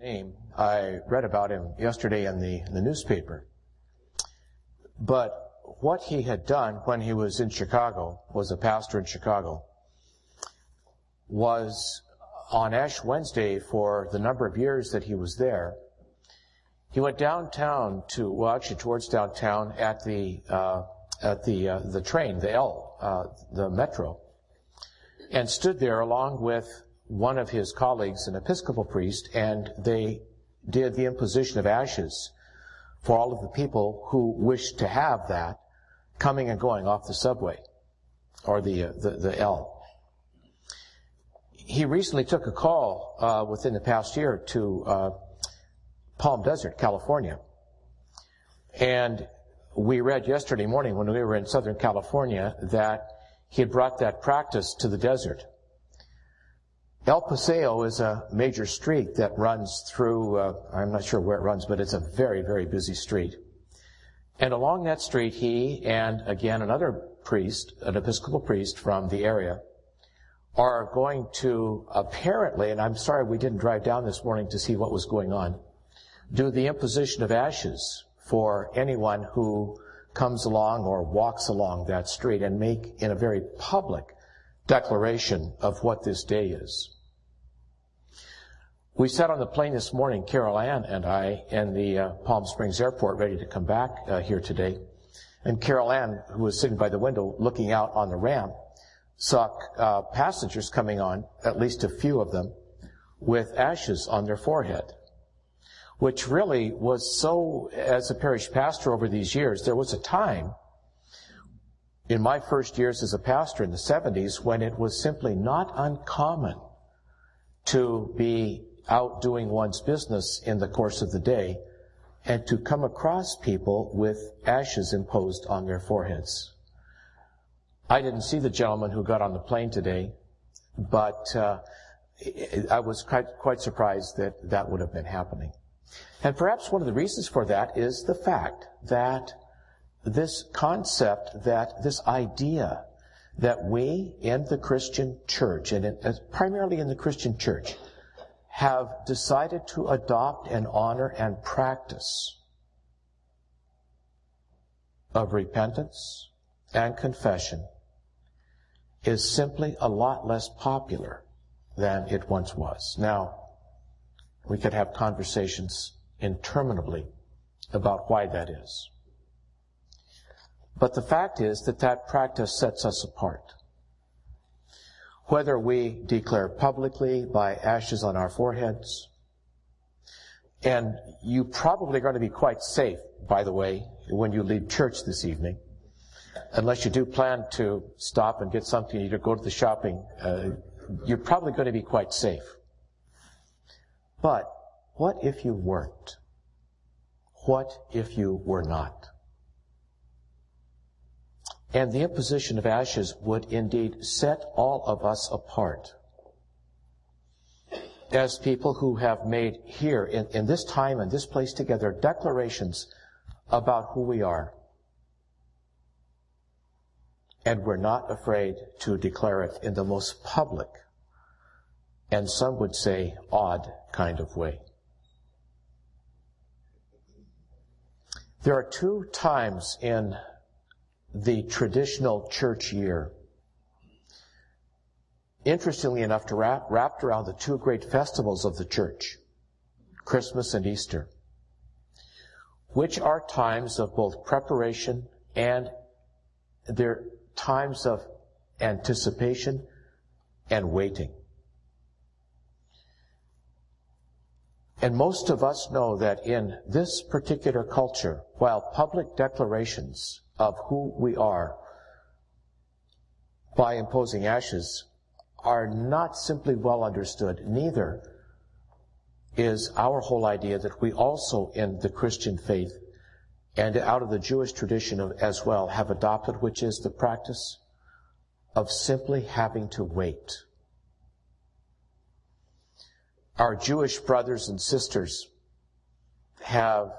name. I read about him yesterday in the, in the newspaper. But what he had done when he was in Chicago, was a pastor in Chicago, was on Ash Wednesday for the number of years that he was there, he went downtown to, well, actually towards downtown at the, uh, at the, uh, the train, the L, uh, the metro, and stood there along with one of his colleagues, an Episcopal priest, and they did the imposition of ashes for all of the people who wished to have that coming and going off the subway or the uh, the, the, L. He recently took a call uh, within the past year to uh, Palm Desert, California, and we read yesterday morning when we were in Southern California that he had brought that practice to the desert. El Paseo is a major street that runs through, uh, I'm not sure where it runs, but it's a very, very busy street. And along that street, he and again another priest, an Episcopal priest from the area, are going to apparently, and I'm sorry we didn't drive down this morning to see what was going on, do the imposition of ashes for anyone who comes along or walks along that street and make in a very public declaration of what this day is. We sat on the plane this morning, Carol Ann and I, in the uh, Palm Springs airport, ready to come back uh, here today. And Carol Ann, who was sitting by the window looking out on the ramp, saw uh, passengers coming on, at least a few of them, with ashes on their forehead. Which really was so, as a parish pastor over these years, there was a time in my first years as a pastor in the 70s when it was simply not uncommon to be out doing one's business in the course of the day and to come across people with ashes imposed on their foreheads. I didn't see the gentleman who got on the plane today, but uh, I was quite, quite surprised that that would have been happening. And perhaps one of the reasons for that is the fact that this concept, that this idea that we in the Christian church, and in, uh, primarily in the Christian church, have decided to adopt and honor and practice of repentance and confession is simply a lot less popular than it once was. Now, we could have conversations interminably about why that is. But the fact is that that practice sets us apart. Whether we declare publicly by ashes on our foreheads, and you probably are going to be quite safe, by the way, when you leave church this evening, unless you do plan to stop and get something, to go to the shopping, uh, you're probably going to be quite safe. But what if you weren't? What if you were not? And the imposition of ashes would indeed set all of us apart as people who have made here in, in this time and this place together declarations about who we are. And we're not afraid to declare it in the most public and some would say odd kind of way. There are two times in the traditional church year. Interestingly enough, to wrap, wrapped around the two great festivals of the church, Christmas and Easter, which are times of both preparation and they're times of anticipation and waiting. And most of us know that in this particular culture, while public declarations of who we are by imposing ashes are not simply well understood, neither is our whole idea that we also in the Christian faith and out of the Jewish tradition of, as well have adopted, which is the practice of simply having to wait. Our Jewish brothers and sisters have,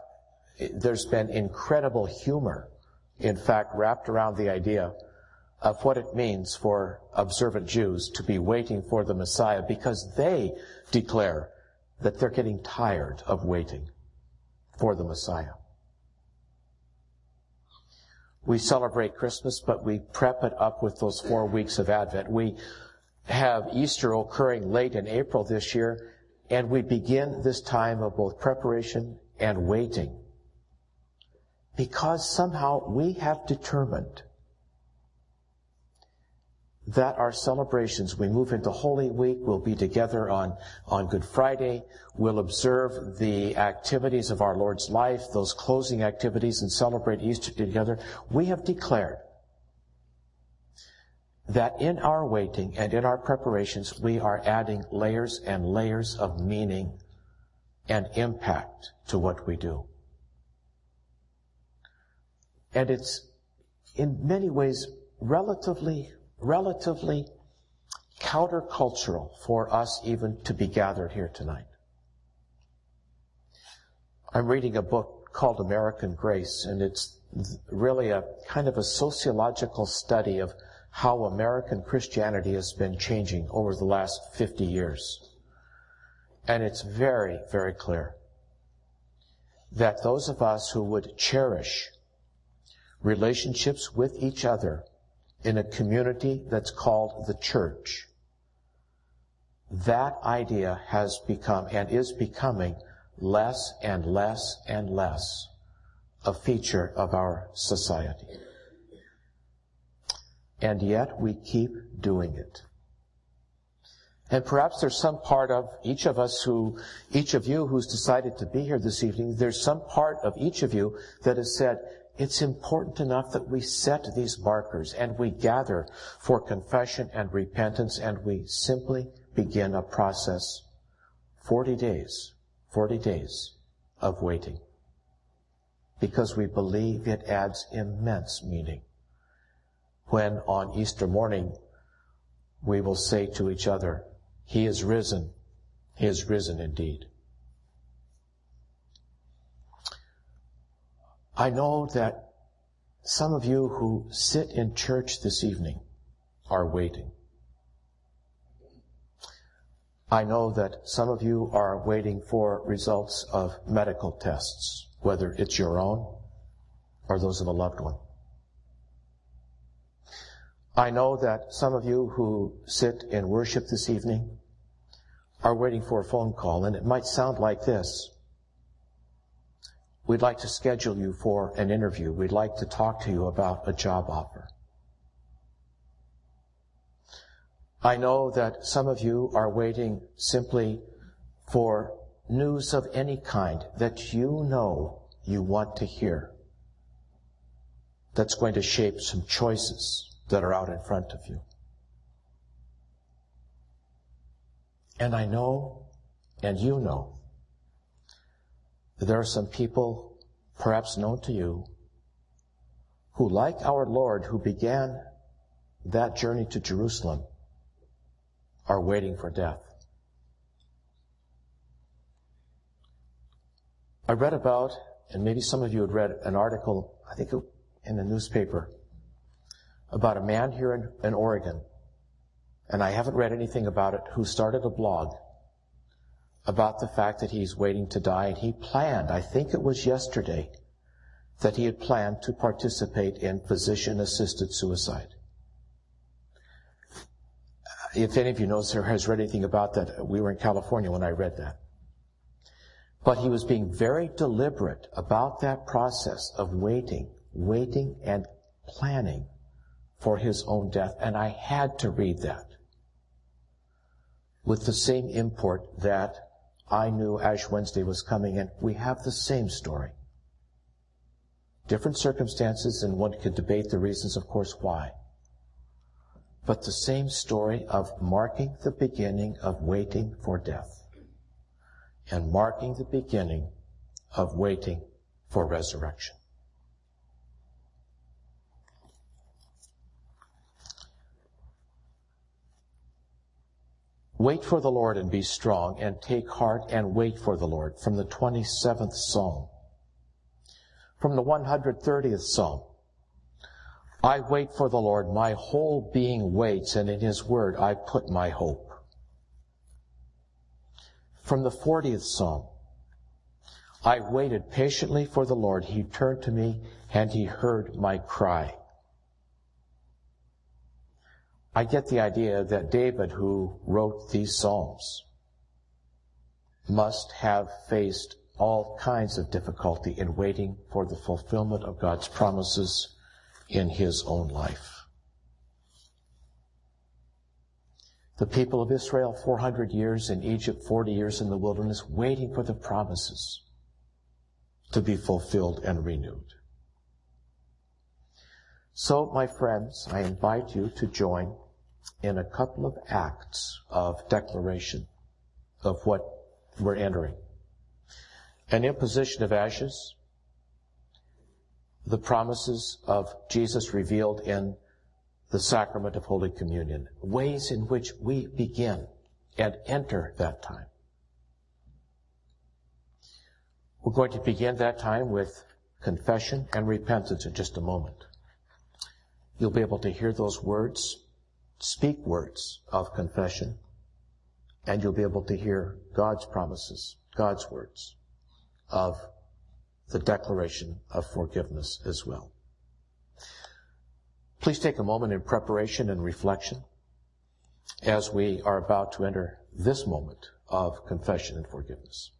there's been incredible humor in fact, wrapped around the idea of what it means for observant Jews to be waiting for the Messiah because they declare that they're getting tired of waiting for the Messiah. We celebrate Christmas, but we prep it up with those four weeks of Advent. We have Easter occurring late in April this year, and we begin this time of both preparation and waiting. Because somehow we have determined that our celebrations, we move into Holy Week, we'll be together on, on Good Friday, we'll observe the activities of our Lord's life, those closing activities, and celebrate Easter together. We have declared that in our waiting and in our preparations, we are adding layers and layers of meaning and impact to what we do. And it's in many ways relatively relatively countercultural for us even to be gathered here tonight. I'm reading a book called American Grace, and it's really a kind of a sociological study of how American Christianity has been changing over the last 50 years. And it's very, very clear that those of us who would cherish relationships with each other in a community that's called the church. That idea has become and is becoming less and less and less a feature of our society. And yet we keep doing it. And perhaps there's some part of each of us who, each of you who's decided to be here this evening, there's some part of each of you that has said, it's important enough that we set these markers and we gather for confession and repentance and we simply begin a process 40 days, 40 days of waiting. Because we believe it adds immense meaning. When on Easter morning we will say to each other, He is risen. He is risen indeed. I know that some of you who sit in church this evening are waiting. I know that some of you are waiting for results of medical tests, whether it's your own or those of a loved one. I know that some of you who sit in worship this evening are waiting for a phone call, and it might sound like this. We'd like to schedule you for an interview. We'd like to talk to you about a job offer. I know that some of you are waiting simply for news of any kind that you know you want to hear that's going to shape some choices that are out in front of you. And I know, and you know, there are some people, perhaps known to you, who, like our Lord, who began that journey to Jerusalem, are waiting for death. I read about, and maybe some of you had read an article, I think in the newspaper, about a man here in, in Oregon, and I haven't read anything about it, who started a blog about the fact that he's waiting to die, and he planned, I think it was yesterday, that he had planned to participate in physician assisted suicide. If any of you knows or has read anything about that, we were in California when I read that. But he was being very deliberate about that process of waiting, waiting and planning for his own death. And I had to read that with the same import that I knew Ash Wednesday was coming, and we have the same story. Different circumstances, and one could debate the reasons, of course, why. But the same story of marking the beginning of waiting for death and marking the beginning of waiting for resurrection. Wait for the Lord and be strong, and take heart and wait for the Lord. From the 27th Psalm. From the 130th Psalm. I wait for the Lord. My whole being waits, and in His word I put my hope. From the 40th Psalm. I waited patiently for the Lord. He turned to me and he heard my cry. I get the idea that David, who wrote these Psalms, must have faced all kinds of difficulty in waiting for the fulfillment of God's promises in his own life. The people of Israel, 400 years in Egypt, 40 years in the wilderness, waiting for the promises to be fulfilled and renewed. So, my friends, I invite you to join in a couple of acts of declaration of what we're entering. An imposition of ashes, the promises of Jesus revealed in the sacrament of Holy Communion, ways in which we begin and enter that time. We're going to begin that time with confession and repentance in just a moment. You'll be able to hear those words, speak words of confession, and you'll be able to hear God's promises, God's words of the declaration of forgiveness as well. Please take a moment in preparation and reflection as we are about to enter this moment of confession and forgiveness.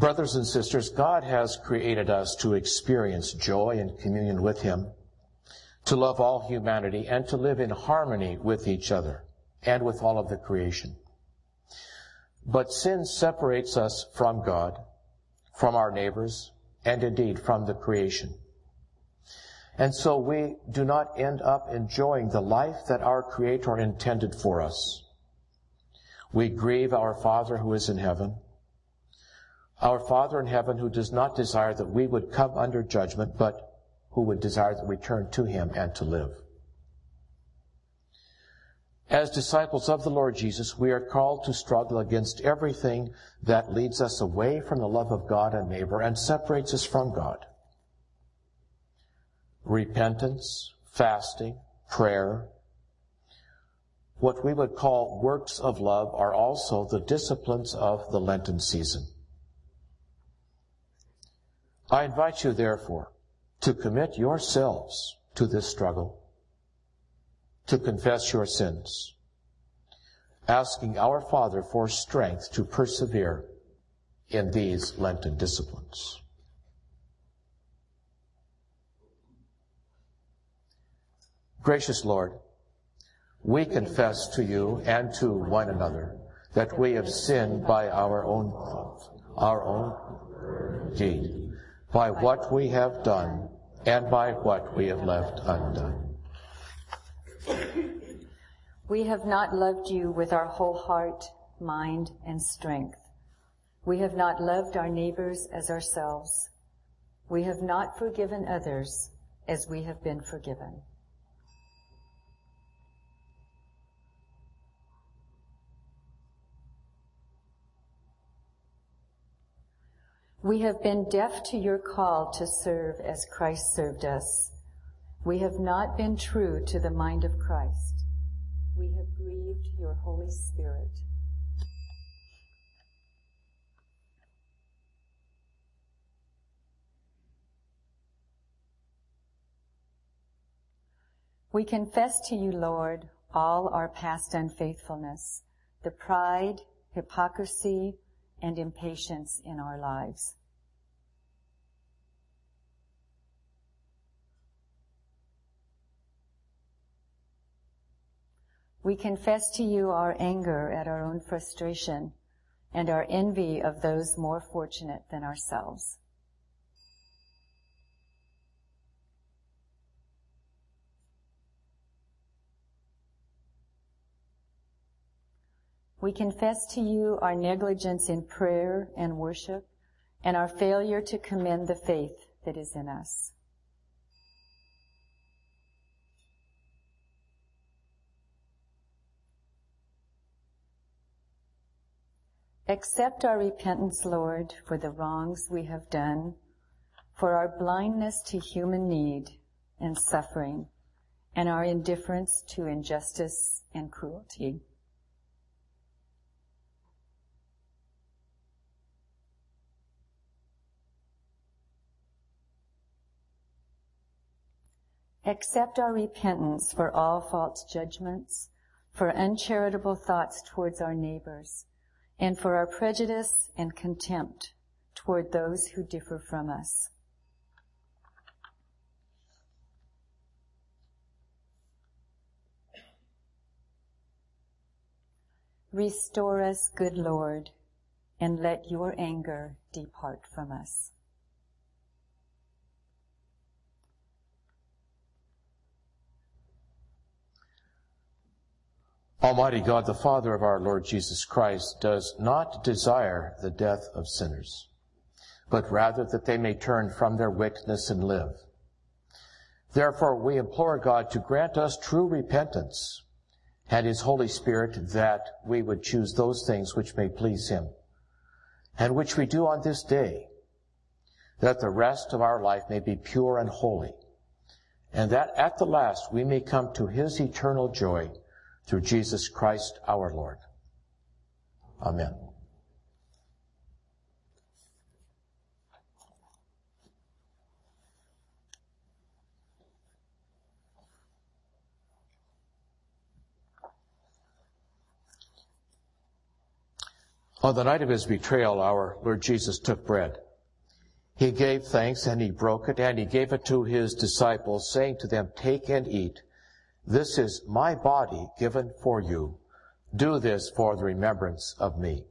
Brothers and sisters, God has created us to experience joy and communion with Him, to love all humanity, and to live in harmony with each other and with all of the creation. But sin separates us from God, from our neighbors, and indeed from the creation. And so we do not end up enjoying the life that our Creator intended for us. We grieve our Father who is in heaven our Father in heaven who does not desire that we would come under judgment, but who would desire that we turn to him and to live. As disciples of the Lord Jesus, we are called to struggle against everything that leads us away from the love of God and neighbor and separates us from God. Repentance, fasting, prayer, what we would call works of love are also the disciplines of the Lenten season. I invite you, therefore, to commit yourselves to this struggle, to confess your sins, asking our Father for strength to persevere in these Lenten disciplines. Gracious Lord, we confess to you and to one another that we have sinned by our own thought, our own deed by what we have done and by what we have left undone. We have not loved you with our whole heart, mind, and strength. We have not loved our neighbors as ourselves. We have not forgiven others as we have been forgiven. We have been deaf to your call to serve as Christ served us. We have not been true to the mind of Christ. We have grieved your Holy Spirit. We confess to you, Lord, all our past unfaithfulness, the pride, hypocrisy, and impatience in our lives. We confess to you our anger at our own frustration and our envy of those more fortunate than ourselves. We confess to you our negligence in prayer and worship and our failure to commend the faith that is in us. Accept our repentance, Lord, for the wrongs we have done, for our blindness to human need and suffering, and our indifference to injustice and cruelty. Accept our repentance for all false judgments, for uncharitable thoughts towards our neighbors, and for our prejudice and contempt toward those who differ from us. Restore us, good Lord, and let your anger depart from us. Almighty God, the Father of our Lord Jesus Christ, does not desire the death of sinners, but rather that they may turn from their wickedness and live. Therefore, we implore God to grant us true repentance and His Holy Spirit that we would choose those things which may please Him, and which we do on this day, that the rest of our life may be pure and holy, and that at the last we may come to His eternal joy through Jesus Christ our Lord. Amen. On the night of his betrayal, our Lord Jesus took bread. He gave thanks and he broke it and he gave it to his disciples, saying to them, Take and eat. This is my body given for you. Do this for the remembrance of me.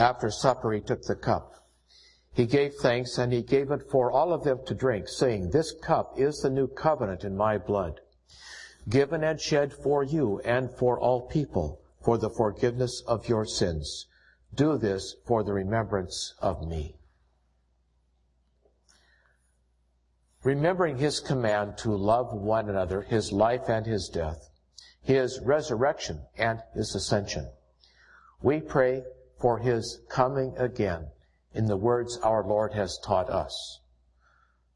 After supper, he took the cup. He gave thanks and he gave it for all of them to drink, saying, This cup is the new covenant in my blood, given and shed for you and for all people for the forgiveness of your sins. Do this for the remembrance of me. Remembering his command to love one another, his life and his death, his resurrection and his ascension. We pray for his coming again in the words our Lord has taught us.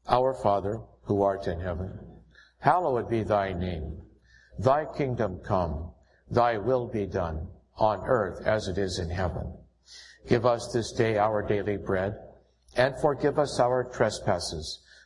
Our Father, who art in heaven, hallowed be thy name. Thy kingdom come, thy will be done on earth as it is in heaven. Give us this day our daily bread and forgive us our trespasses